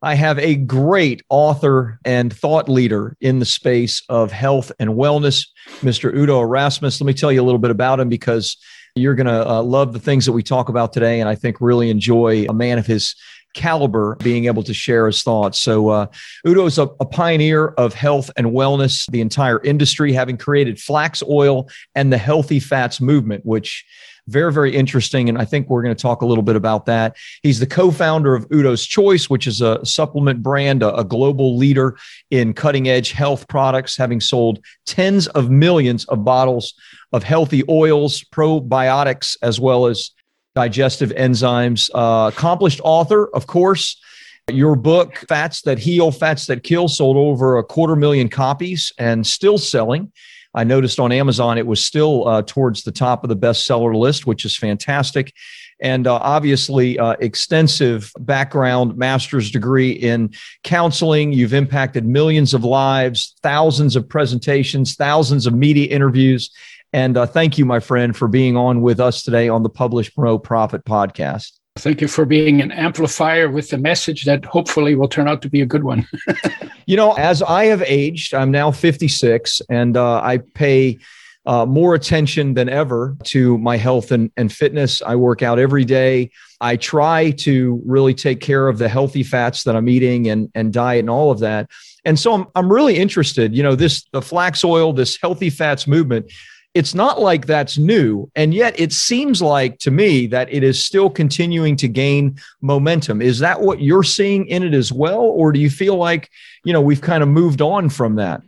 I have a great author and thought leader in the space of health and wellness, Mr. Udo Erasmus. Let me tell you a little bit about him because you're going to uh, love the things that we talk about today, and I think really enjoy a man of his caliber being able to share his thoughts. So, uh, Udo is a, a, pioneer of health and wellness, the entire industry, having created flax oil and the healthy fats movement, which very, very interesting. And I think we're going to talk a little bit about that. He's the co founder of Udo's Choice, which is a supplement brand, a, a global leader in cutting edge health products, having sold tens of millions of bottles of healthy oils, probiotics, as well as digestive enzymes. Uh, accomplished author, of course. Your book, Fats That Heal, Fats That Kill, sold over a quarter million copies and still selling. I noticed on Amazon it was still uh, towards the top of the bestseller list, which is fantastic. And uh, obviously, uh, extensive background, master's degree in counseling. You've impacted millions of lives, thousands of presentations, thousands of media interviews. And uh, thank you, my friend, for being on with us today on the Publish Pro Profit podcast. Thank you for being an amplifier with the message that hopefully will turn out to be a good one. you know, as I have aged, I'm now 56, and uh, I pay uh, more attention than ever to my health and, and fitness. I work out every day. I try to really take care of the healthy fats that I'm eating and, and diet and all of that. And so I'm, I'm really interested, you know, this, the flax oil, this healthy fats movement it's not like that's new. And yet it seems like to me that it is still continuing to gain momentum. Is that what you're seeing in it as well? Or do you feel like, you know, we've kind of moved on from that?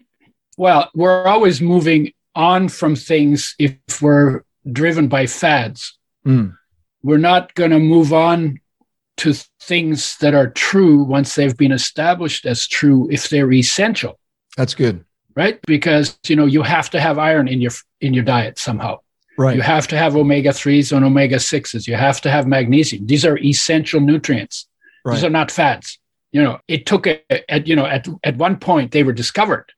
Well, we're always moving on from things if we're driven by fads. Mm. We're not going to move on to things that are true once they've been established as true if they're essential. That's good right? Because you know you have to have iron in your in your diet somehow. Right. You have to have omega threes and omega sixes. You have to have magnesium. These are essential nutrients. Right. These are not fats. You know, it took a, at you know at at one point they were discovered,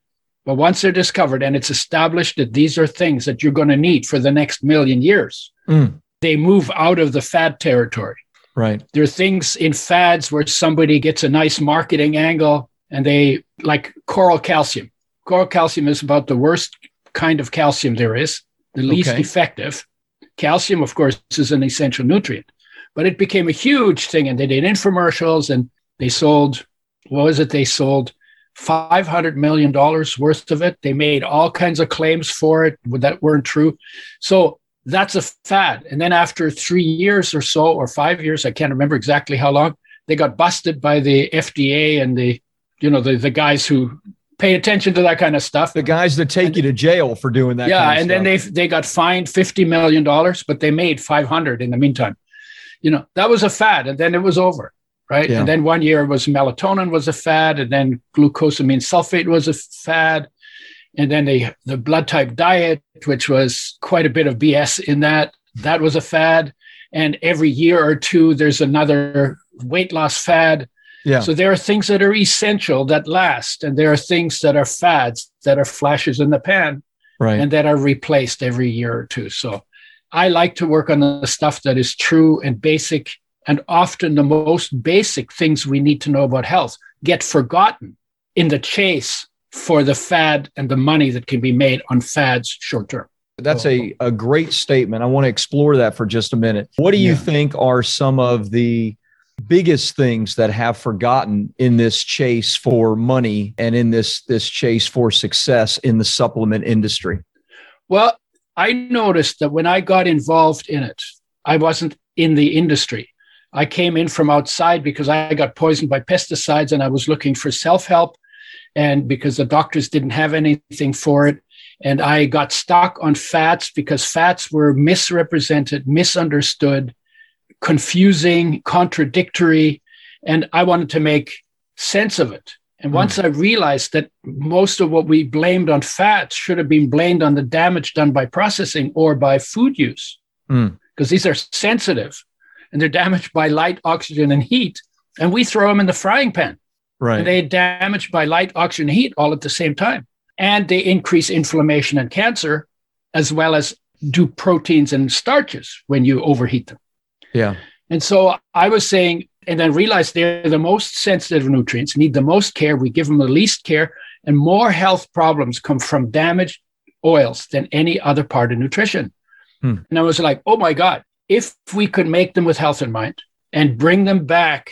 but once they're discovered and it's established that these are things that you're going to need for the next million years, mm. they move out of the fad territory. Right. There are things in fads where somebody gets a nice marketing angle and they like coral calcium Coral calcium is about the worst kind of calcium there is, the least okay. effective. Calcium, of course, is an essential nutrient, but it became a huge thing. And they did infomercials and they sold, what was it? They sold $500 million worth of it. They made all kinds of claims for it that weren't true. So that's a fad. And then after three years or so, or five years, I can't remember exactly how long, they got busted by the FDA and the, you know, the, the guys who pay attention to that kind of stuff. The guys that take and, you to jail for doing that. Yeah, kind and then they they got fined fifty million dollars, but they made five hundred in the meantime. You know that was a fad, and then it was over, right? Yeah. And then one year was melatonin was a fad, and then glucosamine sulfate was a fad, and then the the blood type diet, which was quite a bit of BS in that, that was a fad. And every year or two, there's another weight loss fad yeah. So there are things that are essential that last, and there are things that are fads that are flashes in the pan, right. and that are replaced every year or two. So I like to work on the stuff that is true and basic, and often the most basic things we need to know about health get forgotten in the chase for the fad and the money that can be made on fads short term. That's a, a great statement. I want to explore that for just a minute. What do you yeah. think are some of the biggest things that have forgotten in this chase for money and in this this chase for success in the supplement industry? Well, I noticed that when I got involved in it, I wasn't in the industry. I came in from outside because I got poisoned by pesticides and I was looking for self-help and because the doctors didn't have anything for it and I got stuck on fats because fats were misrepresented, misunderstood confusing, contradictory, and I wanted to make sense of it. And once mm. I realized that most of what we blamed on fats should have been blamed on the damage done by processing or by food use, because mm. these are sensitive and they're damaged by light, oxygen, and heat. And we throw them in the frying pan. Right. And they're damaged by light, oxygen, and heat all at the same time. And they increase inflammation and cancer, as well as do proteins and starches when you overheat them. Yeah. And so I was saying, and then realized they're the most sensitive nutrients, need the most care. We give them the least care, and more health problems come from damaged oils than any other part of nutrition. Hmm. And I was like, oh my God, if we could make them with health in mind and bring them back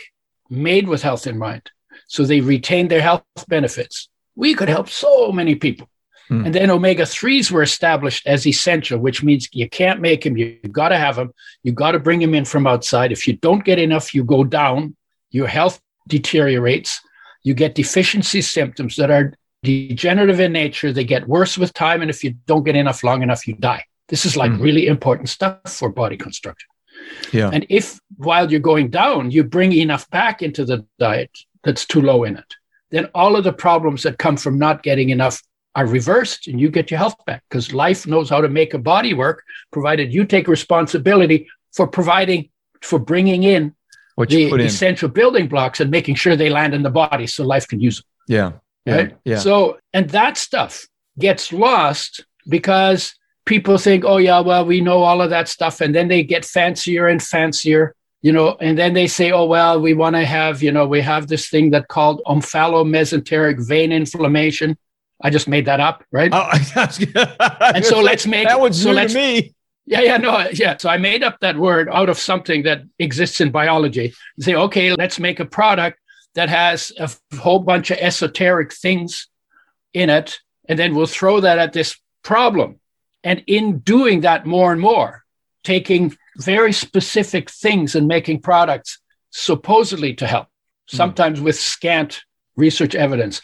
made with health in mind, so they retain their health benefits, we could help so many people. Hmm. And then omega 3s were established as essential, which means you can't make them. You've got to have them. You've got to bring them in from outside. If you don't get enough, you go down. Your health deteriorates. You get deficiency symptoms that are degenerative in nature. They get worse with time. And if you don't get enough long enough, you die. This is like hmm. really important stuff for body construction. Yeah. And if while you're going down, you bring enough back into the diet that's too low in it, then all of the problems that come from not getting enough are reversed and you get your health back because life knows how to make a body work provided you take responsibility for providing for bringing in what the essential building blocks and making sure they land in the body so life can use them. Yeah. Yeah. Right? yeah. So and that stuff gets lost because people think oh yeah well we know all of that stuff and then they get fancier and fancier you know and then they say oh well we want to have you know we have this thing that called omphalomesenteric vein inflammation I just made that up, right? Oh, and so let's make that was so new to me. Yeah, yeah, no, yeah. So I made up that word out of something that exists in biology. say, okay, let's make a product that has a whole bunch of esoteric things in it, and then we'll throw that at this problem. And in doing that more and more, taking very specific things and making products supposedly to help, hmm. sometimes mm. with scant research evidence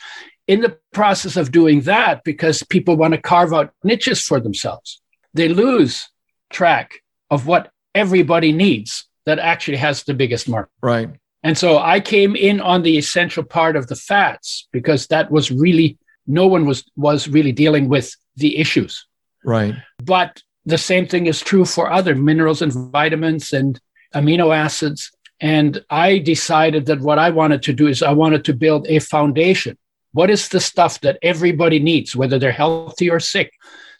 in the process of doing that, because people want to carve out niches for themselves, they lose track of what everybody needs that actually has the biggest market. Right. And so I came in on the essential part of the fats because that was really no one was was really dealing with the issues. Right. But the same thing is true for other minerals and vitamins and amino acids. And I decided that what I wanted to do is I wanted to build a foundation what is the stuff that everybody needs, whether they're healthy or sick,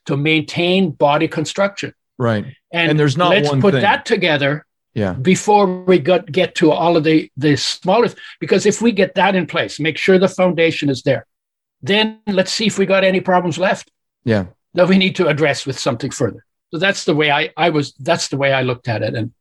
to maintain body construction? Right. And, and there's not let's put thing. that together yeah. before we got, get to all of the, the smaller, because if we get that in place, make sure the foundation is there, then let's see if we got any problems left. Yeah. That we need to address with something further. So that's the way I, I was, that's the way I looked at it. And,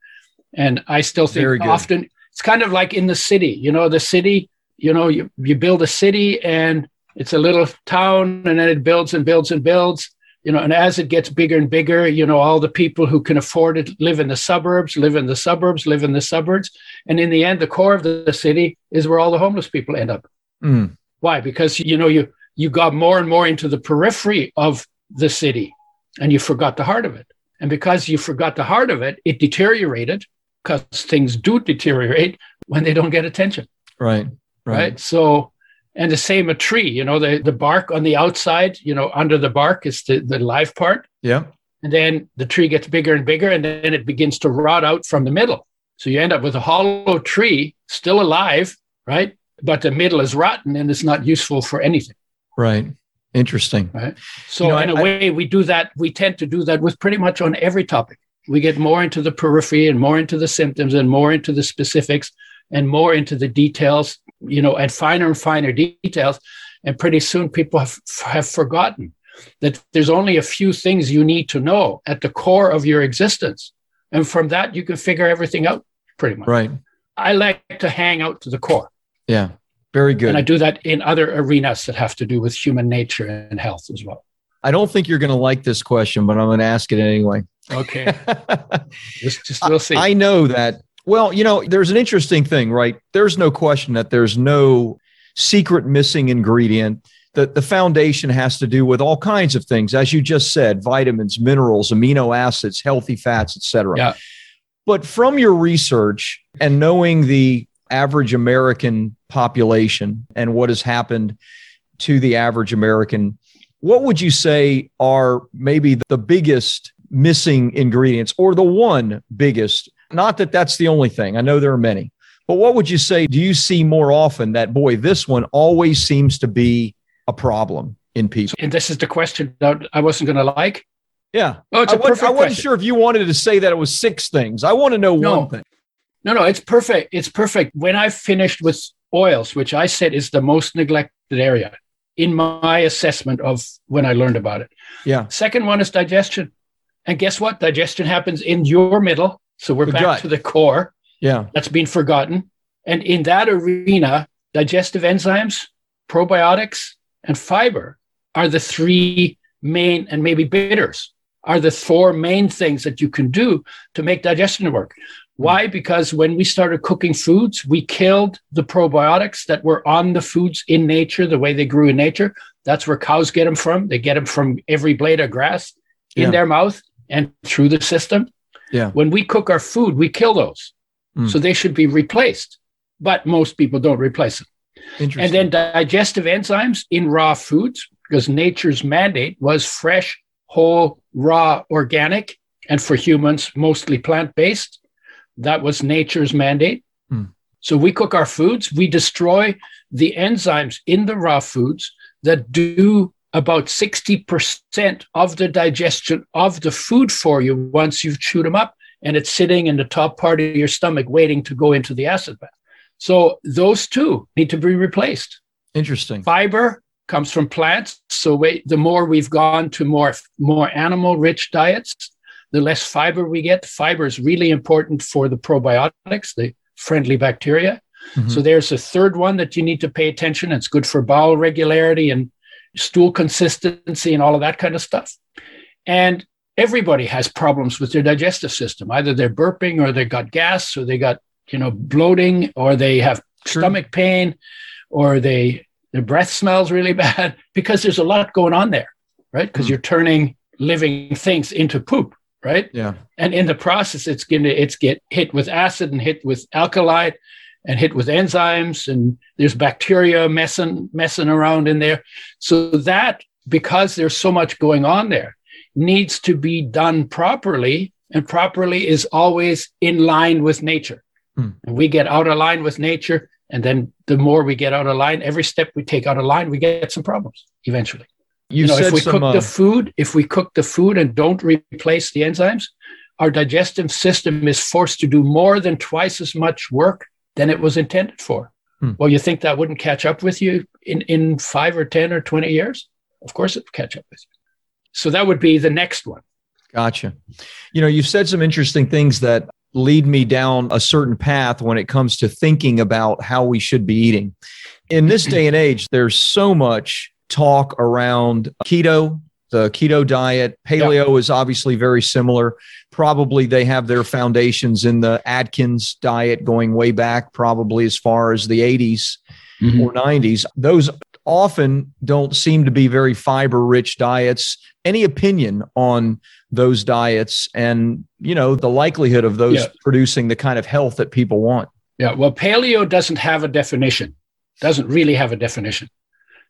and I still think often it's kind of like in the city, you know, the city, you know, you, you build a city and it's a little town and then it builds and builds and builds, you know, and as it gets bigger and bigger, you know, all the people who can afford it live in the suburbs, live in the suburbs, live in the suburbs. And in the end, the core of the city is where all the homeless people end up. Mm. Why? Because, you know, you, you got more and more into the periphery of the city and you forgot the heart of it. And because you forgot the heart of it, it deteriorated because things do deteriorate when they don't get attention. Right right? right? So, and the same a tree, you know, the, the bark on the outside, you know, under the bark is the, the live part. Yeah. And then the tree gets bigger and bigger, and then it begins to rot out from the middle. So you end up with a hollow tree still alive, right? But the middle is rotten and it's not useful for anything. Right. Interesting. Right. So you know, in I, a way, we do that. We tend to do that with pretty much on every topic. We get more into the periphery and more into the symptoms and more into the specifics and more into the details you know, at finer and finer details. And pretty soon people have, have forgotten that there's only a few things you need to know at the core of your existence. And from that, you can figure everything out pretty much. Right. I like to hang out to the core. Yeah. Very good. And I do that in other arenas that have to do with human nature and health as well. I don't think you're going to like this question, but I'm going to ask it anyway. Okay. just, just we'll see. I know that well, you know, there's an interesting thing, right? There's no question that there's no secret missing ingredient. The, the foundation has to do with all kinds of things, as you just said, vitamins, minerals, amino acids, healthy fats, etc. Yeah. But from your research and knowing the average American population and what has happened to the average American, what would you say are maybe the biggest missing ingredients or the one biggest? Not that that's the only thing. I know there are many. But what would you say do you see more often that boy this one always seems to be a problem in people? And this is the question that I wasn't going to like. Yeah. Oh, it's a I, wasn't, I wasn't question. sure if you wanted to say that it was six things. I want to know No. one thing. No, no, it's perfect. It's perfect. When I finished with oils, which I said is the most neglected area in my assessment of when I learned about it. Yeah. Second one is digestion. And guess what? Digestion happens in your middle. So we're The back gut. to the core. Yeah. That's been forgotten. And in that arena, digestive enzymes, probiotics, and fiber are the three main, and maybe bitters are the four main things that you can do to make digestion work. Why? Because when we started cooking foods, we killed the probiotics that were on the foods in nature, the way they grew in nature. That's where cows get them from. They get them from every blade of grass in Yeah. their mouth and through the system. Yeah. When we cook our food, we kill those. Mm. So they should be replaced. But most people don't replace them. Interesting. And then digestive enzymes in raw foods, because nature's mandate was fresh, whole, raw, organic, and for humans, mostly plant based. That was nature's mandate. Hmm. So we cook our foods, we destroy the enzymes in the raw foods that do about 60% of the digestion of the food for you once you've chewed them up and it's sitting in the top part of your stomach waiting to go into the acid bath. So those two need to be replaced. Interesting. Fiber comes from plants. So we, the more we've gone to more, more animal rich diets, the less fiber we get. Fiber is really important for the probiotics, the friendly bacteria. Mhm. So there's a third one that you need to pay attention. It's good for bowel regularity and stool consistency and all of that kind of stuff. And everybody has problems with their digestive system. Either they're burping or they got gas or they got, you know, bloating or they have Sure. stomach pain or they their breath smells really bad because there's a lot going on there, right? Because Mm. you're turning living things into poop, right? Yeah. and in the process it's to it's get hit with acid and hit with alkali and hit with enzymes and there's bacteria messing messing around in there so that because there's so much going on there needs to be done properly and properly is always in line with nature Hmm. and we get out of line with nature and then the more we get out of line every step we take out of line we get some problems eventually You, you know, if we some. cook uh, the food, if we cook the food and don't replace the enzymes, our digestive system is forced to do more than twice as much work than it was intended for. Hmm. Well, you think that wouldn't catch up with you in, in five or 10 or 20 years? Of course it would catch up with you. So that would be the next one. Gotcha. You know, you've said some interesting things that lead me down a certain path when it comes to thinking about how we should be eating. In this day and age, there's so much talk around keto, the keto diet. Paleo is obviously very similar. Probably they have their foundations in the Atkins diet going way back, probably as far as the 80s mm-hmm. or 90s. Those often don't seem to be very fiber rich diets. Any opinion on those diets and, you know, the likelihood of those Yeah. producing the kind of health that people want? Yeah, well, paleo doesn't have a definition, doesn't really have a definition.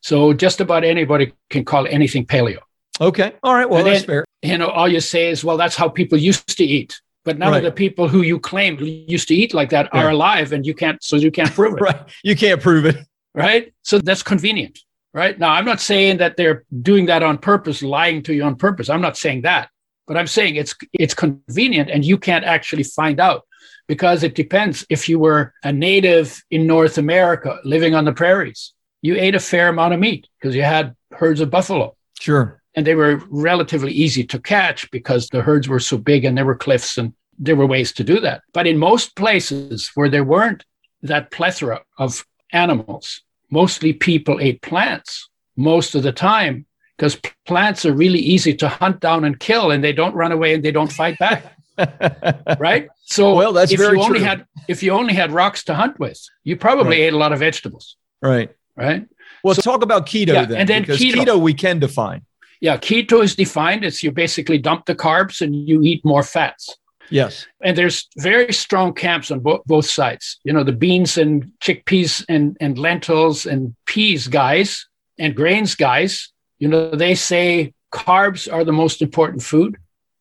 So just about anybody can call anything paleo. Okay. All right. Well, And that's then- fair. you know, all you say is, well, that's how people used to eat. But none Right. of the people who you claim used to eat like that Yeah. are alive, and you can't, so you can't prove it, Right. You can't prove it. right? So that's convenient, right? Now, I'm not saying that they're doing that on purpose, lying to you on purpose. I'm not saying that, but I'm saying it's it's convenient, and you can't actually find out because it depends. If you were a native in North America living on the prairies, you ate a fair amount of meat because you had herds of buffalo Sure. And they were relatively easy to catch because the herds were so big and there were cliffs and there were ways to do that. But in most places where there weren't that plethora of animals, mostly people ate plants most of the time because plants are really easy to hunt down and kill and they don't run away and they don't fight back, right? So Well, that's if very you only true. had if you only had rocks to hunt with, you probably Right. ate a lot of vegetables, right. right? Well, So- talk about keto Yeah, then. and then because keto. keto we can define. Yeah, keto is defined as you basically dump the carbs and you eat more fats. Yes. And there's very strong camps on bo- both sides. You know, the beans and chickpeas and, and lentils and peas guys and grains guys, you know, they say carbs are the most important food,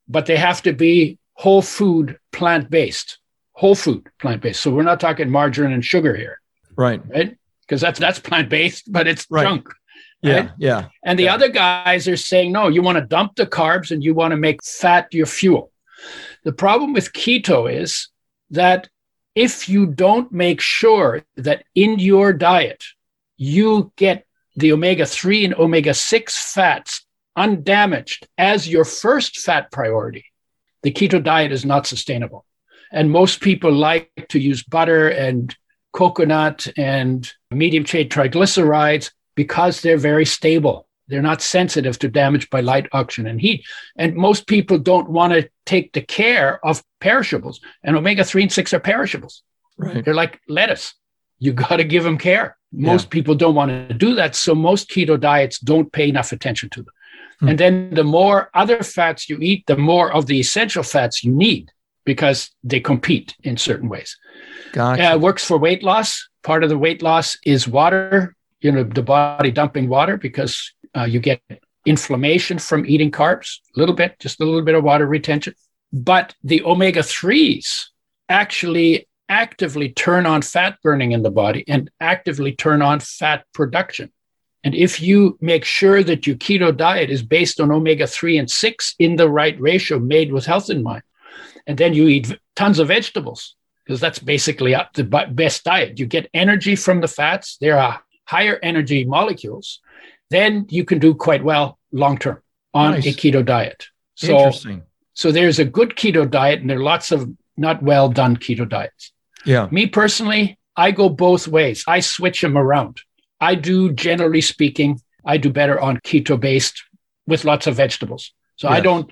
but they have to be whole food plant based. Whole food plant based. So we're not talking margarine and sugar here. Right. Right. Because that's that's plant based, but it's right. junk. Yeah, right? yeah. And the yeah. other guys are saying, no, you want to dump the carbs and you want to make fat your fuel. The problem with keto is that if you don't make sure that in your diet you get the omega 3 and omega 6 fats undamaged as your first fat priority, the keto diet is not sustainable. And most people like to use butter and coconut and medium chain triglycerides because they're very stable. They're not sensitive to damage by light, oxygen, and heat. And most people don't want to take the care of perishables. And omega 3 and 6 are perishables. Right. They're like lettuce. You got to give them care. Most yeah. people don't want to do that. So most keto diets don't pay enough attention to them. Hmm. And then the more other fats you eat, the more of the essential fats you need because they compete in certain ways. Gotcha. Uh, works for weight loss. Part of the weight loss is water, you know, the body dumping water because uh, you get inflammation from eating carbs, a little bit, just a little bit of water retention. But the omega 3s actually actively turn on fat burning in the body and actively turn on fat production. And if you make sure that your keto diet is based on omega 3 and 6 in the right ratio, made with health in mind, and then you eat tons of vegetables, because that's basically the best diet. You get energy from the fats, there are higher energy molecules, then you can do quite well long term on nice. a keto diet. So, Interesting. So there's a good keto diet, and there are lots of not well done keto diets. Yeah. Me personally, I go both ways. I switch them around. I do, generally speaking, I do better on keto based with lots of vegetables. So yes. I don't,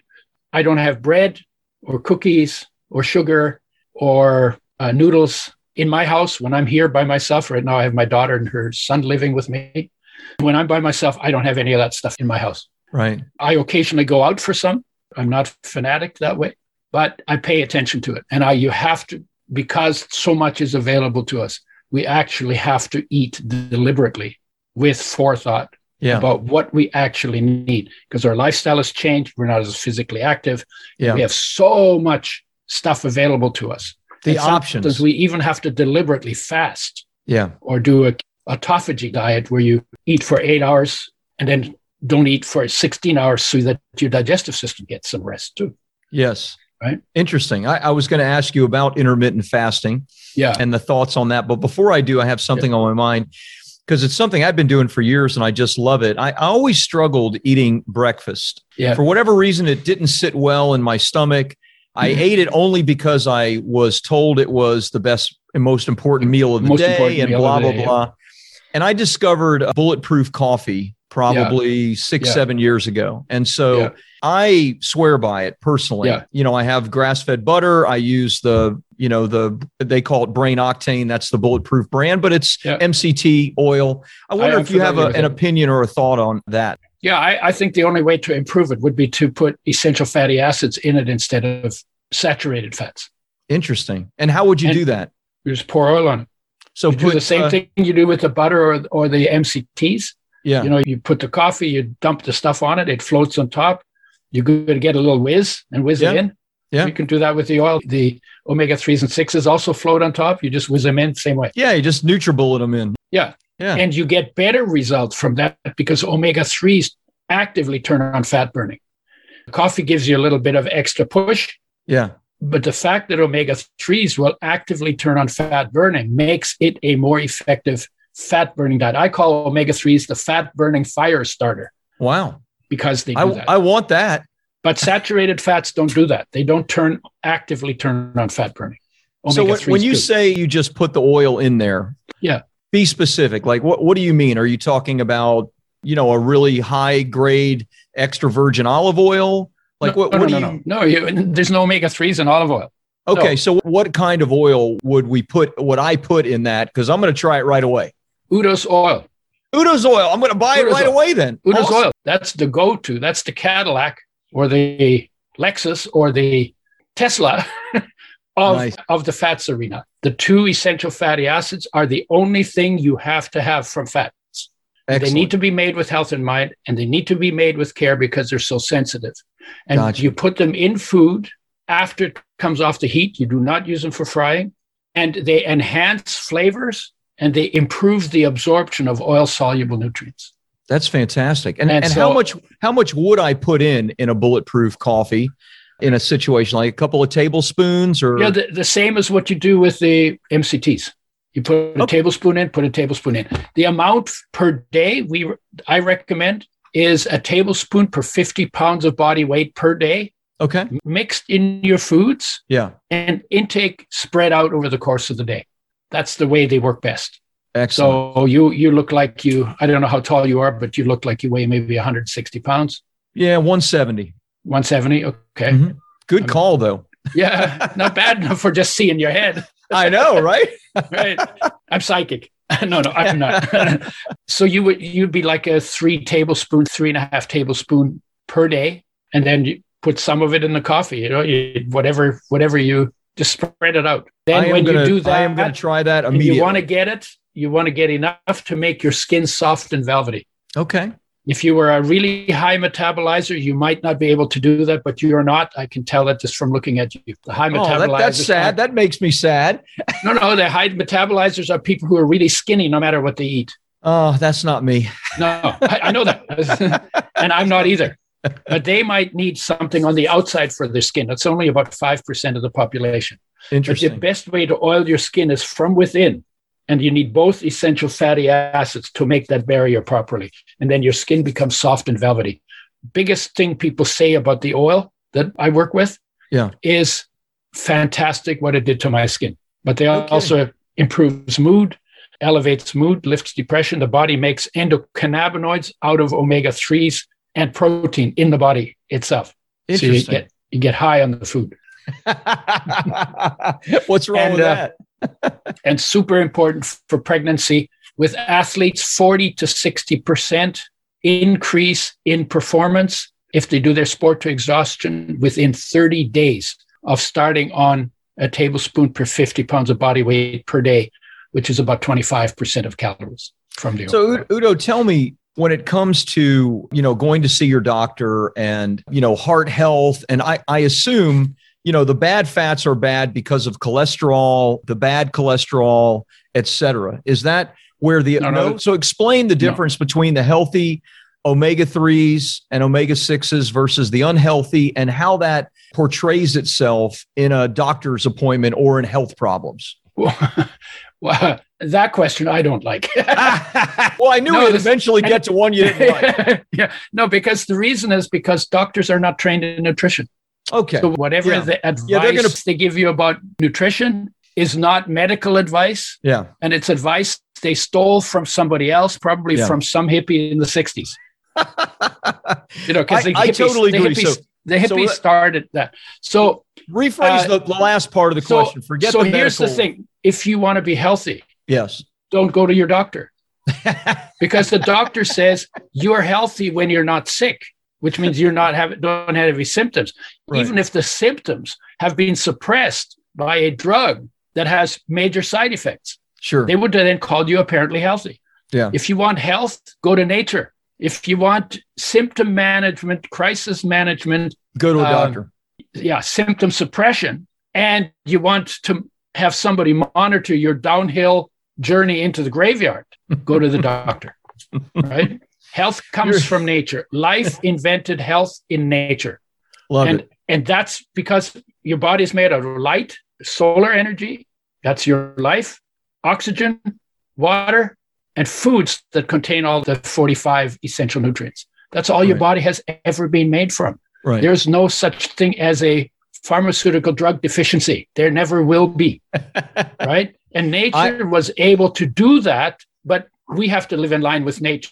I don't have bread or cookies or sugar or uh, noodles in my house when I'm here by myself. Right now, I have my daughter and her son living with me. When I'm by myself, I don't have any of that stuff in my house. Right. I occasionally go out for some. I'm not fanatic that way, but I pay attention to it. And I, you have to, because so much is available to us, we actually have to eat deliberately with forethought yeah. about what we actually need because our lifestyle has changed. We're not as physically active. Yeah. We have so much stuff available to us. The options. Does We even have to deliberately fast. Yeah. Or do a autophagy diet where you eat for eight hours and then don't eat for 16 hours so that your digestive system gets some rest too. Yes. Right. Interesting. I, I was going to ask you about intermittent fasting. Yeah. And the thoughts on that. But before I do, I have something yeah. on my mind because it's something I've been doing for years and I just love it. I, I always struggled eating breakfast. Yeah. For whatever reason, it didn't sit well in my stomach. I ate it only because I was told it was the best and most important meal of the most day and blah, blah, day, blah. Yeah. And I discovered bulletproof coffee probably yeah. six, yeah. seven years ago. And so yeah. I swear by it personally. You know, I have grass fed butter. I use the, you know, the, they call it brain octane. That's the bulletproof brand, but it's MCT oil. I wonder I if you have a, an opinion or a thought on that. Yeah, I, I, think the only way to improve it would be to put essential fatty acids in it instead of saturated fats. Interesting. And how would you and do that? You just pour oil on it. So you put, do the same uh, thing you do with the butter or, or the MCTs. Yeah. You know, you put the coffee, you dump the stuff on it, it floats on top. You're going to get a little whiz and whiz yeah. it in. Yeah. You can do that with the oil. The omega 3s and 6s also float on top. You just whiz them in same way. Yeah. You just NutriBullet them in. Yeah. Yeah. And you get better results from that because omega 3s actively turn on fat burning. Coffee gives you a little bit of extra push. Yeah. But the fact that omega 3s will actively turn on fat burning makes it a more effective fat burning diet. I call omega 3s the fat burning fire starter. Wow. Because they do I, that. I want that. But saturated fats don't do that. They don't turn actively turn on fat burning. Omega so when, you do. say you just put the oil in there, yeah, be specific. Like what what do you mean? Are you talking about you know a really high grade extra virgin olive oil? Like no, what? No, what no, do no, you? No, no. You, there's no omega threes in olive oil. Okay, no. so what kind of oil would we put? Would I put in that? Because I'm going to try it right away. Udo's oil. Udo's oil. I'm going to buy Udo's it right oil. away then. Udo's awesome. oil. That's the go-to. That's the Cadillac or the Lexus or the Tesla of, nice. of the fats arena. The two essential fatty acids are the only thing you have to have from fats. Excellent. They need to be made with health in mind and they need to be made with care because they're so sensitive. And gotcha. you put them in food after it comes off the heat. You do not use them for frying. And they enhance flavors and they improve the absorption of oil soluble nutrients. That's fantastic. And, and, and so, how much how much would I put in in a bulletproof coffee in a situation like a couple of tablespoons or Yeah, the, the same as what you do with the MCTs. You put a okay. tablespoon in, put a tablespoon in. The amount per day we I recommend is a tablespoon per 50 pounds of body weight per day. Okay. Mixed in your foods. Yeah. And intake spread out over the course of the day. That's the way they work best. Excellent. So you you look like you I don't know how tall you are, but you look like you weigh maybe 160 pounds. Yeah, 170. 170. Okay. Mm-hmm. Good call though. Yeah, not bad enough for just seeing your head. I know, right? right. I'm psychic. no, no, I'm not. so you would you'd be like a three tablespoon, three and a half tablespoon per day, and then you put some of it in the coffee. You know, you, whatever whatever you just spread it out. Then when gonna, you do that, I am going to try that immediately. You want to get it. You want to get enough to make your skin soft and velvety. Okay. If you were a really high metabolizer, you might not be able to do that, but you're not. I can tell that just from looking at you. The high oh, that, that's sad. Are, that makes me sad. no, no, the high metabolizers are people who are really skinny no matter what they eat. Oh, that's not me. no, I, I know that. and I'm not either but they might need something on the outside for their skin. That's only about 5% of the population. Interesting. But the best way to oil your skin is from within. And you need both essential fatty acids to make that barrier properly. And then your skin becomes soft and velvety. Biggest thing people say about the oil that I work with yeah. is fantastic what it did to my skin. But they okay. also improves mood, elevates mood, lifts depression. The body makes endocannabinoids out of omega 3s and protein in the body itself. So you get you get high on the food. What's wrong and, with uh, that? and super important for pregnancy with athletes 40 to 60% increase in performance if they do their sport to exhaustion within 30 days of starting on a tablespoon per 50 pounds of body weight per day, which is about 25% of calories from the. So, Udo, tell me when it comes to you know going to see your doctor and you know heart health and i i assume you know the bad fats are bad because of cholesterol the bad cholesterol etc is that where the no, no, so explain the difference no. between the healthy omega 3s and omega 6s versus the unhealthy and how that portrays itself in a doctor's appointment or in health problems. Well, that question I don't like. well, I knew no, we'd eventually get to one you didn't like. yeah, no, because the reason is because doctors are not trained in nutrition. Okay. So whatever yeah. the advice yeah, gonna... they give you about nutrition is not medical advice. Yeah. And it's advice they stole from somebody else, probably yeah. from some hippie in the 60s. you know, because hippies, I totally agree. Hippies, so, the hippies so, started that. So rephrase uh, the, the last part of the question. So, Forget so the here's the thing if you want to be healthy, yes, don't go to your doctor because the doctor says you're healthy when you're not sick, which means you're not have don't have any symptoms. Right. Even if the symptoms have been suppressed by a drug that has major side effects, sure, they would then call you apparently healthy. Yeah. If you want health, go to nature. If you want symptom management, crisis management, go to a uh, doctor. Yeah, symptom suppression, and you want to have somebody monitor your downhill journey into the graveyard, go to the doctor. Right? Health comes You're... from nature. Life invented health in nature. Love and, it. And that's because your body is made out of light, solar energy. That's your life, oxygen, water, and foods that contain all the 45 essential nutrients. That's all right. your body has ever been made from. Right. There's no such thing as a pharmaceutical drug deficiency. There never will be. right? And nature I, was able to do that, but we have to live in line with nature.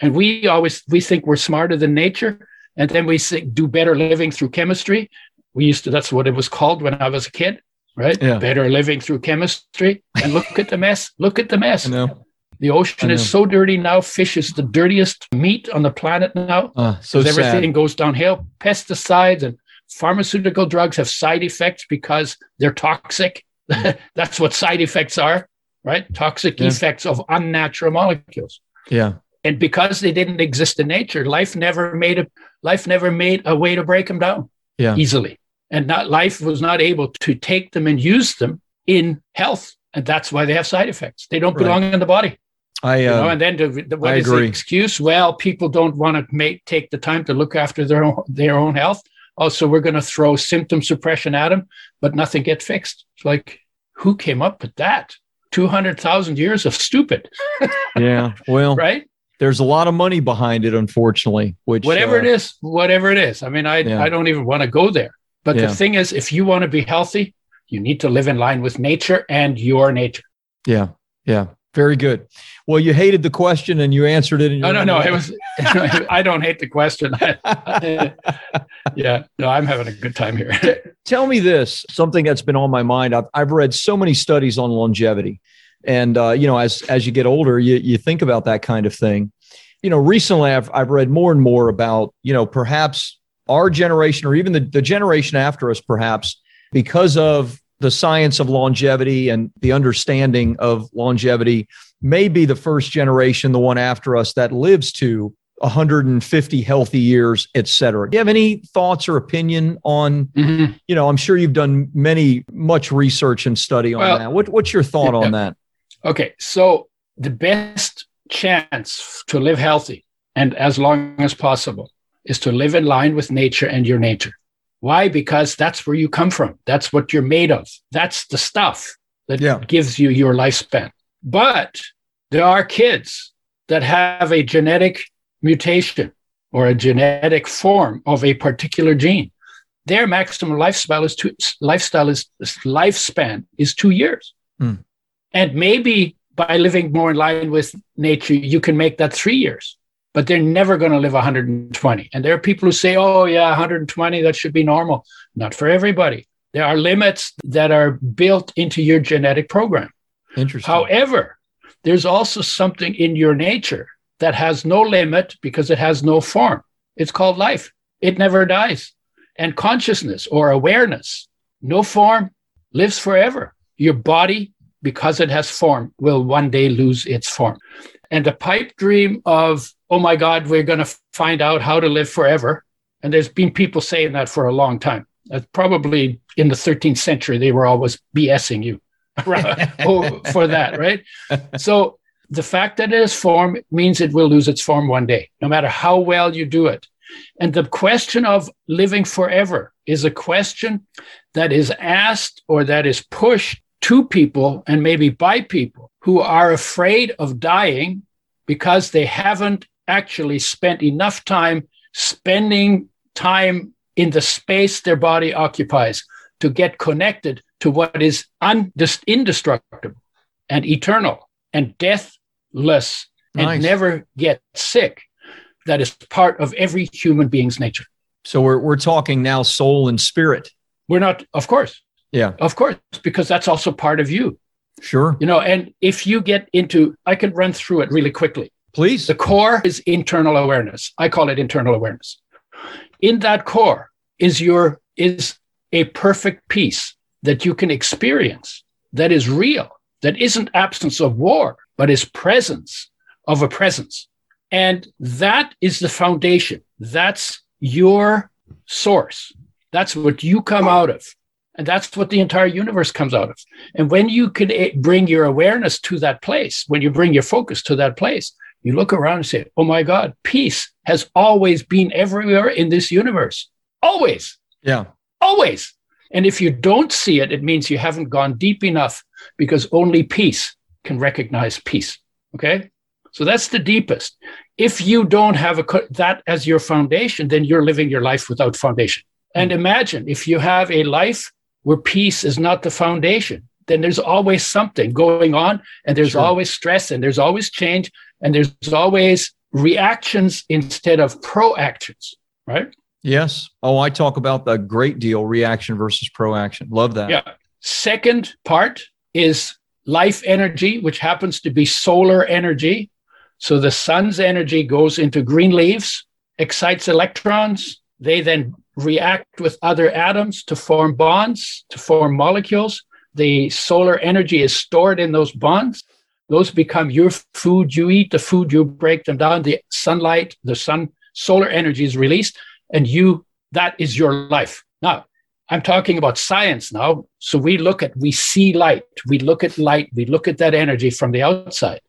And we always we think we're smarter than nature, and then we do better living through chemistry. We used to that's what it was called when I was a kid, right? Yeah. Better living through chemistry. And look at the mess. Look at the mess. The ocean is so dirty now. Fish is the dirtiest meat on the planet now. Uh, so everything goes downhill. Pesticides and pharmaceutical drugs have side effects because they're toxic. That's what side effects are, right? Toxic yeah. effects of unnatural molecules. Yeah. And because they didn't exist in nature, life never made a life never made a way to break them down yeah. easily. And not life was not able to take them and use them in health. And that's why they have side effects. They don't belong right. in the body. I uh, you know, and then the, the, what I is agree. the excuse? Well, people don't want to make take the time to look after their own their own health. Also, we're going to throw symptom suppression at them, but nothing gets fixed. It's like, who came up with that? Two hundred thousand years of stupid. yeah. Well, right. There's a lot of money behind it, unfortunately. Which whatever uh, it is, whatever it is. I mean, I yeah. I don't even want to go there. But yeah. the thing is, if you want to be healthy, you need to live in line with nature and your nature. Yeah. Yeah. Very good. Well, you hated the question and you answered it. no, no, no. It was. I don't hate the question. yeah, no, I'm having a good time here. Tell me this: something that's been on my mind. I've I've read so many studies on longevity, and uh, you know, as as you get older, you you think about that kind of thing. You know, recently I've I've read more and more about you know perhaps our generation or even the, the generation after us, perhaps because of the science of longevity and the understanding of longevity may be the first generation, the one after us, that lives to 150 healthy years, et cetera. Do you have any thoughts or opinion on, mm-hmm. you know, I'm sure you've done many, much research and study on well, that. What, what's your thought on that? Okay. So the best chance to live healthy and as long as possible is to live in line with nature and your nature. Why? Because that's where you come from. That's what you're made of. That's the stuff that yeah. gives you your lifespan. But there are kids that have a genetic mutation or a genetic form of a particular gene. Their maximum lifestyle is two, lifestyle is lifespan is two years. Mm. And maybe by living more in line with nature, you can make that three years but they're never going to live 120. And there are people who say, oh, yeah, 120, that should be normal. Not for everybody. There are limits that are built into your genetic program. Interesting. However, there's also something in your nature that has no limit because it has no form. It's called life. It never dies. And consciousness or awareness, no form, lives forever. Your body, because it has form, will one day lose its form. And the pipe dream of oh my God, we're going to find out how to live forever. And there's been people saying that for a long time. That's probably in the 13th century, they were always BSing you oh, for that, right? So the fact that it is form means it will lose its form one day, no matter how well you do it. And the question of living forever is a question that is asked or that is pushed to people and maybe by people who are afraid of dying because they haven't actually spent enough time spending time in the space their body occupies to get connected to what is indestructible and eternal and deathless nice. and never get sick. That is part of every human being's nature. So we're, we're talking now soul and spirit. We're not, of course. Yeah. Of course, because that's also part of you. Sure. You know, and if you get into, I can run through it really quickly. Please. The core is internal awareness. I call it internal awareness. In that core is your is a perfect peace that you can experience that is real, that isn't absence of war, but is presence of a presence. And that is the foundation. That's your source. That's what you come out of. And that's what the entire universe comes out of. And when you can eh, bring your awareness to that place, when you bring your focus to that place, you look around and say, oh my God, peace has always been everywhere in this universe. Always. Yeah. Always. And if you don't see it, it means you haven't gone deep enough because only peace can recognize peace. Okay. So that's the deepest. If you don't have a, that as your foundation, then you're living your life without foundation. And imagine if you have a life where peace is not the foundation, then there's always something going on and there's sure. always stress and there's always change and there's always reactions instead of proactions, right? Yes. Oh, I talk about the great deal reaction versus proaction. Love that. Yeah. Second part is life energy, which happens to be solar energy. So the sun's energy goes into green leaves, excites electrons. They then react with other atoms to form bonds, to form molecules. The solar energy is stored in those bonds. Those become your food you eat, the food you break them down, the sunlight, the sun, solar energy is released, and you, that is your life. Now, I'm talking about science now. So we look at, we see light, we look at light, we look at that energy from the outside.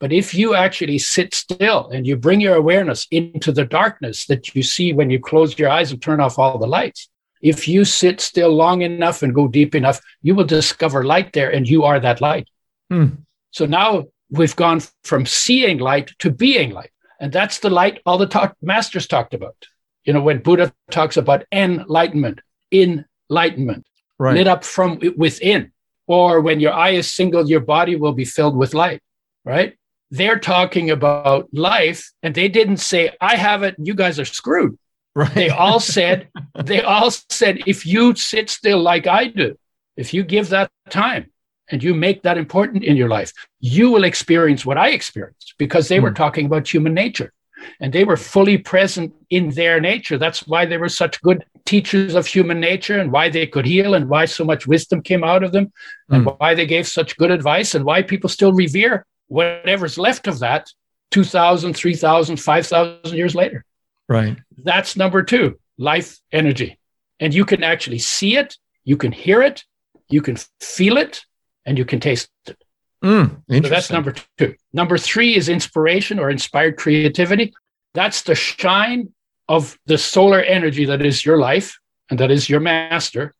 But if you actually sit still and you bring your awareness into the darkness that you see when you close your eyes and turn off all the lights, if you sit still long enough and go deep enough, you will discover light there and you are that light. Hmm. So now we've gone from seeing light to being light. And that's the light all the talk, masters talked about. You know, when Buddha talks about enlightenment, enlightenment, right. lit up from within, or when your eye is single, your body will be filled with light, right? They're talking about life, and they didn't say, I have it, you guys are screwed. Right. They all said, they all said, if you sit still like I do, if you give that time and you make that important in your life, you will experience what I experienced because they mm. were hmm. talking about human nature and they were fully present in their nature. That's why they were such good teachers of human nature and why they could heal and why so much wisdom came out of them and mm. why they gave such good advice and why people still revere whatever's left of that 2000 3000 5000 years later right that's number 2 life energy and you can actually see it you can hear it you can feel it and you can taste it Mm, so that's number two. Number three is inspiration or inspired creativity. That's the shine of the solar energy that is your life and that is your master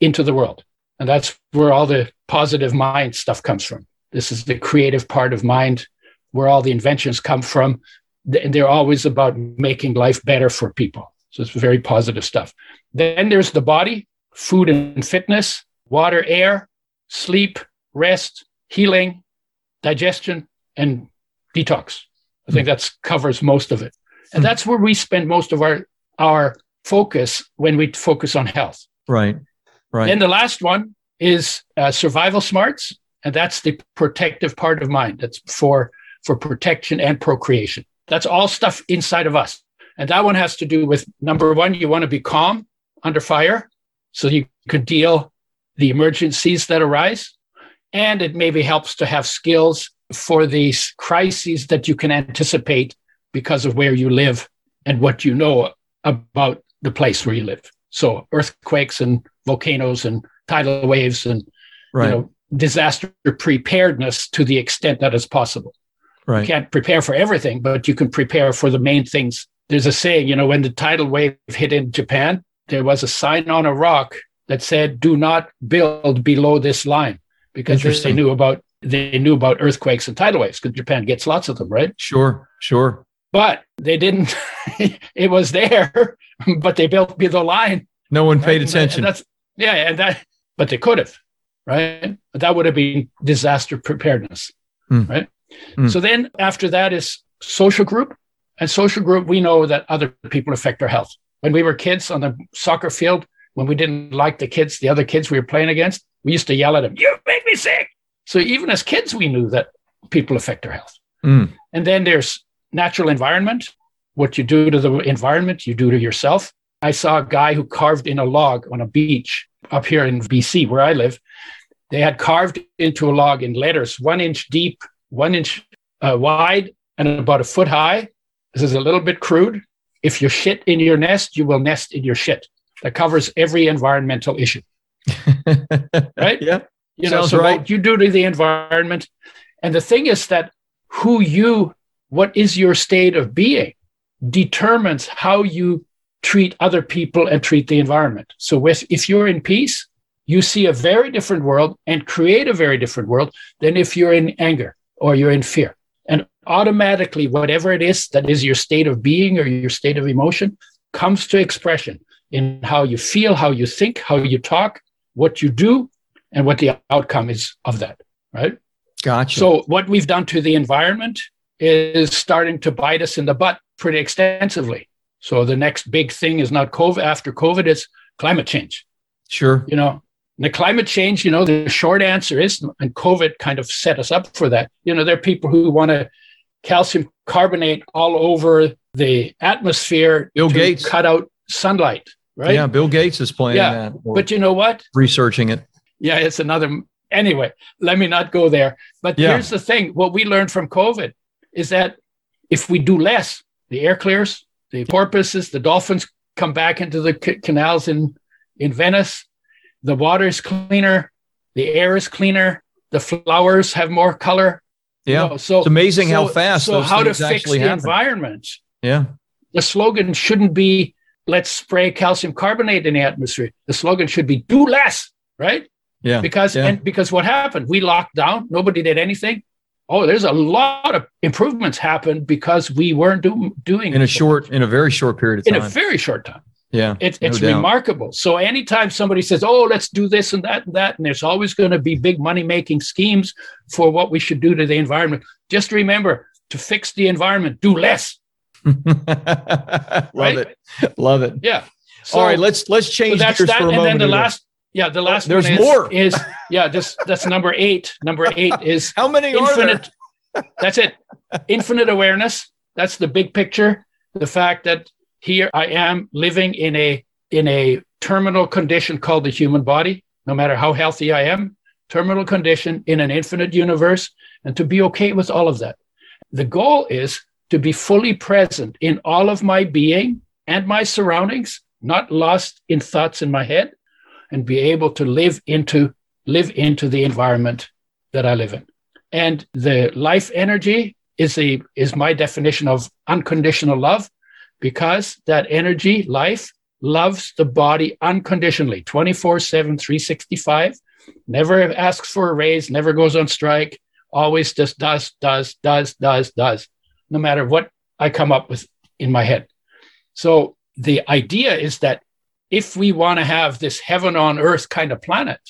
into the world. And that's where all the positive mind stuff comes from. This is the creative part of mind where all the inventions come from. And they're always about making life better for people. So it's very positive stuff. Then there's the body, food and fitness, water, air, sleep, rest, healing, digestion, and detox. I think that covers most of it. And hmm. that's where we spend most of our our focus when we focus on health. Right. Right. And the last one is uh, survival smarts, and that's the protective part of mind. That's for for protection and procreation. That's all stuff inside of us. And that one has to do with number one, you want to be calm under fire so you can deal the emergencies that arise. And it maybe helps to have skills for these crises that you can anticipate because of where you live and what you know about the place where you live. So earthquakes and volcanoes and tidal waves and right. you know disaster preparedness to the extent that is possible. Right. You can't prepare for everything, but you can prepare for the main things. There's a saying, you know, when the tidal wave hit in Japan, there was a sign on a rock that said, "Do not build below this line." because they knew about they knew about earthquakes and tidal waves because Japan gets lots of them, right? Sure, sure. But they didn't. it was there, but they built below the line. No one paid attention. And that's yeah, and that. But they could have, right? But that would have been disaster preparedness, mm. right? Mm. So then after that is social group, and social group we know that other people affect our health. When we were kids on the soccer field, when we didn't like the kids, the other kids we were playing against, we used to yell at them, You make me sick. So even as kids, we knew that people affect our health. Mm. And then there's natural environment. What you do to the environment, you do to yourself. I saw a guy who carved in a log on a beach up here in BC, where I live. They had carved into a log in letters one inch deep, one inch uh, wide, and about a foot high. This is a little bit crude. If you shit in your nest, you will nest in your shit. That covers every environmental issue. right? Yeah. You know, Sounds so right. what you do to the environment. And the thing is that who you, what is your state of being, determines how you treat other people and treat the environment. So with, if you're in peace, you see a very different world and create a very different world than if you're in anger or you're in fear. And automatically, whatever it is that is your state of being or your state of emotion comes to expression in how you feel, how you think, how you talk, what you do and what the outcome is of that, right? Gotcha. So what we've done to the environment is starting to bite us in the butt pretty extensively. So the next big thing is not COVID after COVID, it's climate change. Sure. You know, the climate change, you know, the short answer is, and COVID kind of set us up for that. You know, there are people who want to calcium carbonate all over the atmosphere Bill to Gates. cut out sunlight. right? Yeah, Bill Gates is playing yeah. that. But you know what? Researching it. Yeah, it's another. Anyway, let me not go there. But yeah. here's the thing: what we learned from COVID is that if we do less, the air clears, the porpoises, the dolphins come back into the c- canals in in Venice. The water is cleaner, the air is cleaner, the flowers have more color. Yeah, you know, so it's amazing so, how fast. So how to fix the happen. environment? Yeah, the slogan shouldn't be "Let's spray calcium carbonate in the atmosphere." The slogan should be "Do less." Right? Yeah. Because yeah. and because what happened? We locked down. Nobody did anything. Oh, there's a lot of improvements happened because we weren't do, doing in a short, in a very short period of time. In a very short time. Yeah, it's no it's doubt. remarkable. So anytime somebody says, "Oh, let's do this and that and that," and there's always going to be big money making schemes for what we should do to the environment. Just remember to fix the environment, do less. Love right? it, love it. Yeah. So, All right, let's let's change so that's that, for a and moment. And then the last, yeah, the last. There's is, more. Is yeah, just that's number eight. Number eight is how many infinite. that's it. Infinite awareness. That's the big picture. The fact that here I am living in a in a terminal condition called the human body, no matter how healthy I am, terminal condition in an infinite universe, and to be okay with all of that. The goal is to be fully present in all of my being and my surroundings, not lost in thoughts in my head, and be able to live into live into the environment that I live in. And the life energy is a is my definition of unconditional love because that energy, life, loves the body unconditionally 24 7, 365, never asks for a raise, never goes on strike, always just does, does, does, does, does, no matter what I come up with in my head. So the idea is that if we want to have this heaven on earth kind of planet,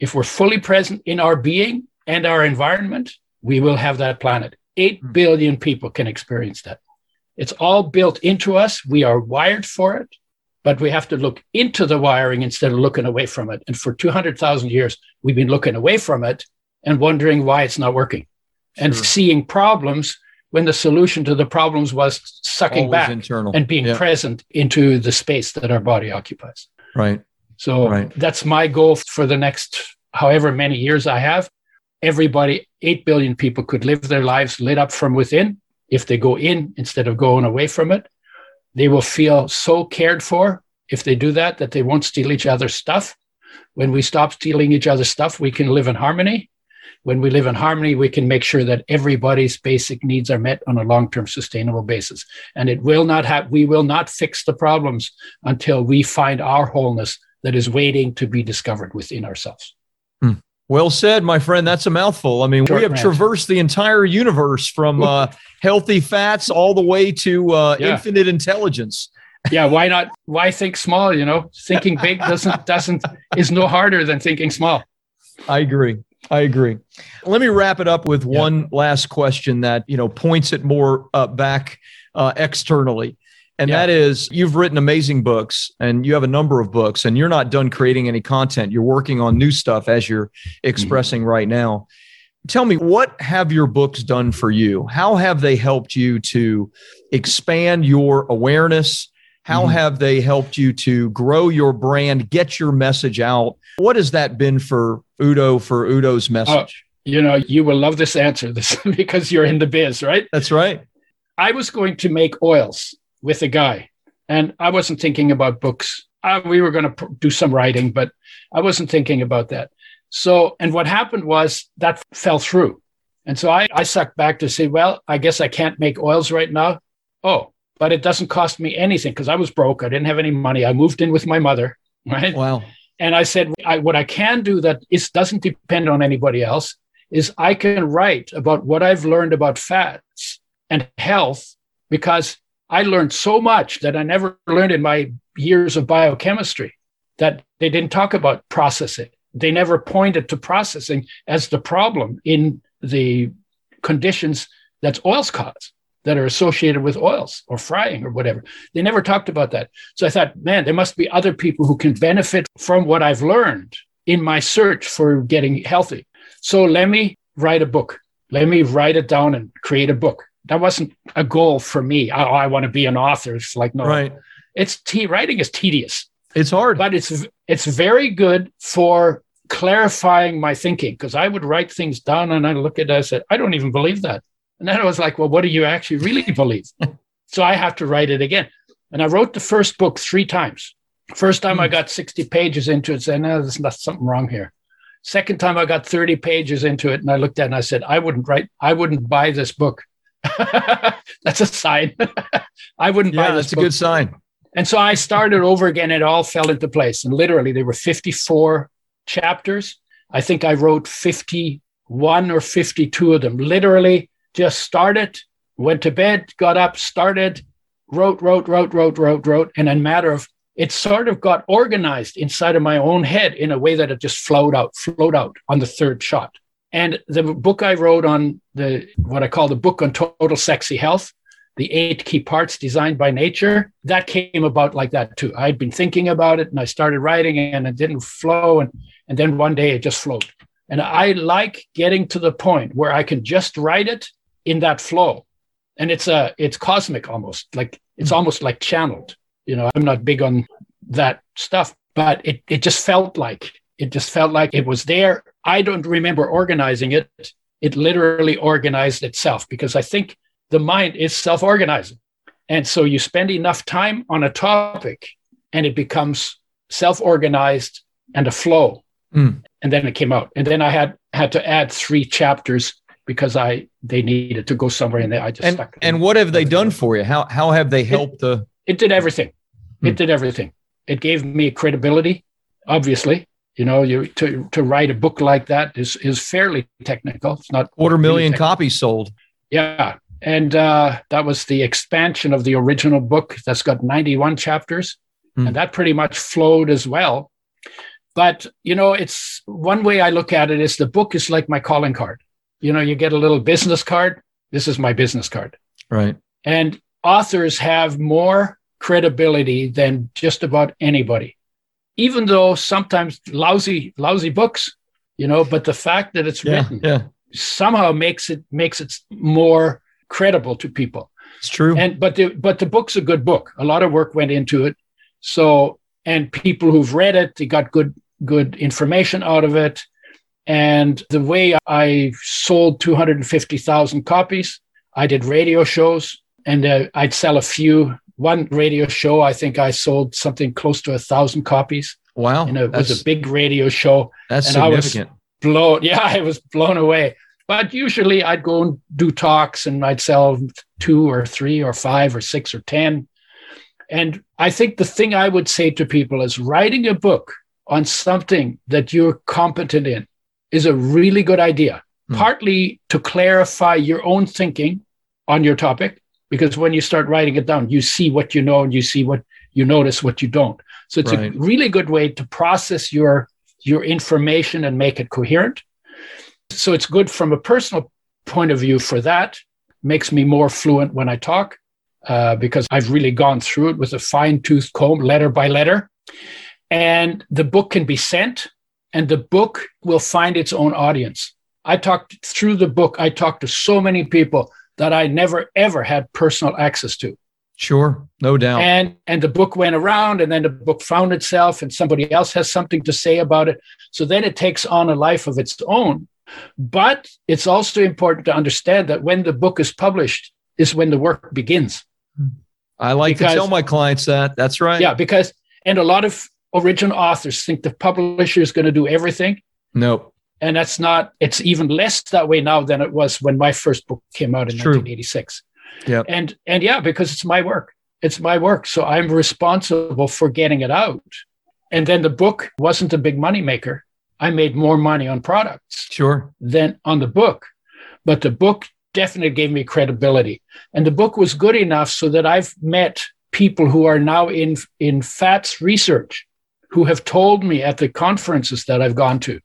if we're fully present in our being and our environment, we will have that planet. Eight hmm. people can experience that. It's all built into us. We are wired for it, but we have to look into the wiring instead of looking away from it. And for 200,000 years, we've been looking away from it and wondering why it's not working sure. and seeing problems when the solution to the problems was sucking Always back internal. and being present into the space that our body occupies. Right. So right. that's my goal for the next however many years I have. Everybody, 8 billion people could live their lives lit up from within if they go in instead of going away from it. They will feel so cared for if they do that, that they won't steal each other's stuff. When we stop stealing each other's stuff, we can live in harmony. When we live in harmony, we can make sure that everybody's basic needs are met on a long-term sustainable basis. And it will not have, we will not fix the problems until we find our wholeness that is waiting to be discovered within ourselves. Well said, my friend. That's a mouthful. I mean, Short we have traversed the entire universe from uh, healthy fats all the way to uh, yeah. infinite intelligence. yeah, why not? Why think small? You know, thinking big doesn't doesn't is no harder than thinking small. I agree. I agree. Let me wrap it up with yeah. one last question that you know points it more uh, back uh, externally and yeah. that is you've written amazing books and you have a number of books and you're not done creating any content you're working on new stuff as you're expressing mm-hmm. right now tell me what have your books done for you how have they helped you to expand your awareness how mm-hmm. have they helped you to grow your brand get your message out what has that been for udo for udo's message uh, you know you will love this answer this because you're in the biz right that's right i was going to make oils with a guy. And I wasn't thinking about books. Uh, we were going to pr- do some writing, but I wasn't thinking about that. So, and what happened was that fell through. And so I, I sucked back to say, well, I guess I can't make oils right now. Oh, but it doesn't cost me anything because I was broke. I didn't have any money. I moved in with my mother. Right. Wow. And I said, I, what I can do that is doesn't depend on anybody else is I can write about what I've learned about fats and health because I learned so much that I never learned in my years of biochemistry that they didn't talk about processing. They never pointed to processing as the problem in the conditions that oils cause that are associated with oils or frying or whatever. They never talked about that. So I thought, man, there must be other people who can benefit from what I've learned in my search for getting healthy. So let me write a book. Let me write it down and create a book that wasn't a goal for me. Oh, I want to be an author. It's like no, right. It's t- writing is tedious. It's hard. But it's it's very good for clarifying my thinking because I would write things down and I look at it I said, I don't even believe that. And then I was like, well, what do you actually really believe? so I have to write it again. And I wrote the first book three times. First time mm. I hmm. got 60 pages into it, said, no, there's something wrong here. Second time I got 30 pages into it and I looked at it and I said, I wouldn't write, I wouldn't buy this book. that's a sign. I wouldn't yeah, buy this. That's book. a good sign. And so I started over again. It all fell into place. And literally, there were 54 chapters. I think I wrote 51 or 52 of them. Literally, just started, went to bed, got up, started, wrote, wrote, wrote, wrote, wrote, wrote. And in matter of, it sort of got organized inside of my own head in a way that it just flowed out, flowed out on the third shot. And the book I wrote on the, what I call the book on total sexy health, the eight key parts designed by nature, that came about like that too. I'd been thinking about it and I started writing and it didn't flow. And, and then one day it just flowed. And I like getting to the point where I can just write it in that flow. And it's a it's cosmic almost, like it's almost like channeled. You know, I'm not big on that stuff, but it it just felt like it just felt like it was there. I don't remember organizing it. It literally organized itself because I think the mind is self organizing. And so you spend enough time on a topic and it becomes self organized and a flow. Mm. And then it came out. And then I had had to add three chapters because I they needed to go somewhere and I just and, stuck. And what have they done for you? How how have they helped it, the it did everything. Hmm. It did everything. It gave me credibility, obviously. You know, you to to write a book like that is is fairly technical. It's not quarter million copies sold. Yeah, and uh, that was the expansion of the original book that's got 91 chapters. Mm. And that pretty much flowed as well. But, you know, it's one way I look at it is the book is like my calling card. You know, you get a little business card. This is my business card. Right. And authors have more credibility than just about anybody, even though sometimes lousy, lousy books, you know, but the fact that it's yeah, written yeah. somehow makes it makes it more credible to people. It's true. And but the but the book's a good book. A lot of work went into it. So and people who've read it, they got good good information out of it. And the way I sold 250,000 copies, I did radio shows and uh, I'd sell a few. One radio show, I think I sold something close to a thousand copies. Wow. And it was a big radio show. That's and significant. I was blown. Yeah, I was blown away. But usually I'd go and do talks and I'd sell two or three or five or six or 10. And I think the thing I would say to people is writing a book on something that you're competent in is a really good idea, mm. partly to clarify your own thinking on your topic, because when you start writing it down, you see what you know and you see what you notice what you don't. So it's right. a really good way to process your your information and make it coherent. So it's good from a personal point of view for that. Makes me more fluent when I talk uh, because I've really gone through it with a fine tooth comb, letter by letter. And the book can be sent, and the book will find its own audience. I talked through the book, I talked to so many people that I never ever had personal access to. Sure, no doubt. And and the book went around and then the book found itself and somebody else has something to say about it. So then it takes on a life of its own but it's also important to understand that when the book is published is when the work begins. I like because, to tell my clients that. That's right. Yeah, because and a lot of original authors think the publisher is going to do everything. Nope. And that's not. It's even less that way now than it was when my first book came out in True. 1986. Yeah. And and yeah, because it's my work. It's my work, so I'm responsible for getting it out. And then the book wasn't a big money maker I made more money on products sure than on the book. But the book definitely gave me credibility. And the book was good enough so that I've met people who are now in in fats research who have told me at the conferences that I've gone to.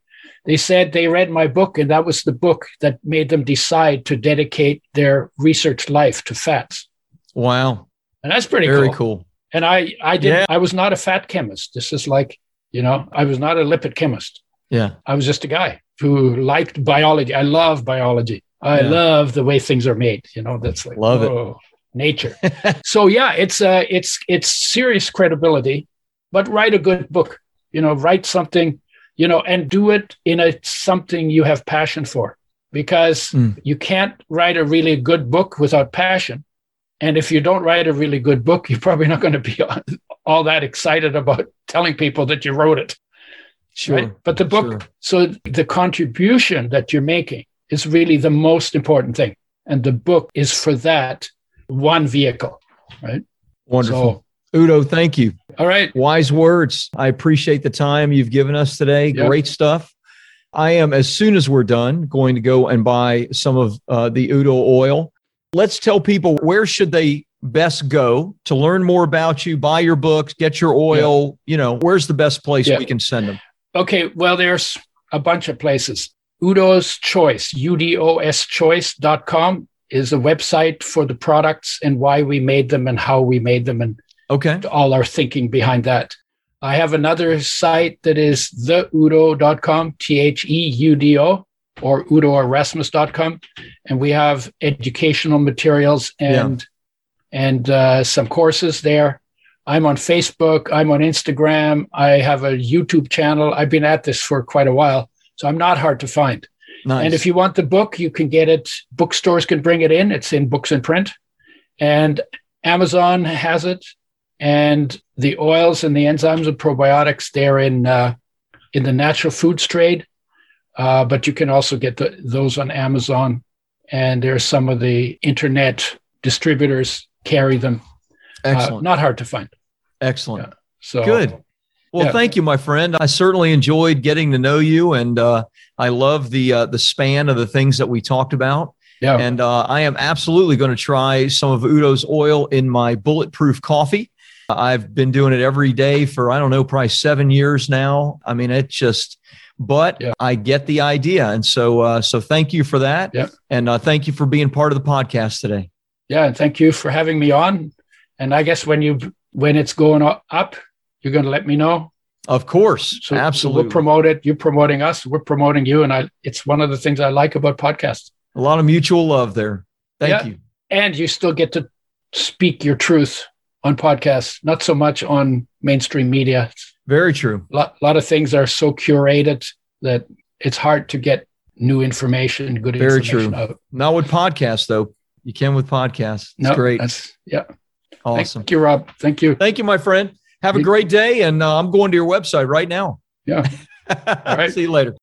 They said they read my book and that was the book that made them decide to dedicate their research life to fats. Wow. And that's pretty Very cool. cool. And I I did yeah. I was not a fat chemist. This is like, you know, I was not a lipid chemist. Yeah. I was just a guy who liked biology. I love biology. I yeah. love the way things are made. You know, that's like love it. nature. so yeah, it's uh it's it's serious credibility, but write a good book. You know, write something, you know, and do it in a something you have passion for because mm. you can't write a really good book without passion. And if you don't write a really good book, you're probably not going to be all that excited about telling people that you wrote it. Sure. Right? But the book, sure. so the contribution that you're making is really the most important thing. And the book is for that one vehicle, right? Wonderful. So, Udo, thank you. All right. Wise words. I appreciate the time you've given us today. Yep. Great stuff. I am, as soon as we're done, going to go and buy some of uh, the Udo oil. Let's tell people where should they best go to learn more about you, buy your books, get your oil. You know, where's the best place we can send them? Okay. Well, there's a bunch of places. Udo's Choice, U-D-O-S choice.com is a website for the products and why we made them and how we made them and okay. all our thinking behind that. I have another site that is theudo.com, T H E U D O, or udoerasmus.com. And we have educational materials and yeah. and uh, some courses there. I'm on Facebook, I'm on Instagram, I have a YouTube channel. I've been at this for quite a while, so I'm not hard to find. Nice. And if you want the book, you can get it. Bookstores can bring it in. It's in books and print. And Amazon has it. And the oils and the enzymes and probiotics, they're in, uh, in the natural foods trade. Uh, but you can also get the, those on Amazon. And there's some of the internet distributors carry them. Uh, Excellent. Uh, not hard to find. Excellent. Yeah. So good. Well, yeah. thank you, my friend. I certainly enjoyed getting to know you, and uh, I love the uh, the span of the things that we talked about. Yeah. And uh, I am absolutely going to try some of Udo's oil in my bulletproof coffee. I've been doing it every day for I don't know, probably seven years now. I mean, it just. But yeah. I get the idea, and so uh, so thank you for that, yeah. and uh, thank you for being part of the podcast today. Yeah, and thank you for having me on. And I guess when you when it's going up, you're going to let me know. Of course, so, absolutely. So we'll promote it. You're promoting us. We're promoting you, and I. It's one of the things I like about podcasts. A lot of mutual love there. Thank yeah. you. And you still get to speak your truth on podcasts, not so much on mainstream media. Very true. A lot, lot of things are so curated that it's hard to get new information, good Very information true. Out. Not with podcasts, though. You can with podcasts. It's no, great. yeah. Awesome. Thank you, Rob. Thank you. Thank you, my friend. Have a great day. And uh, I'm going to your website right now. Yeah. All right. See you later.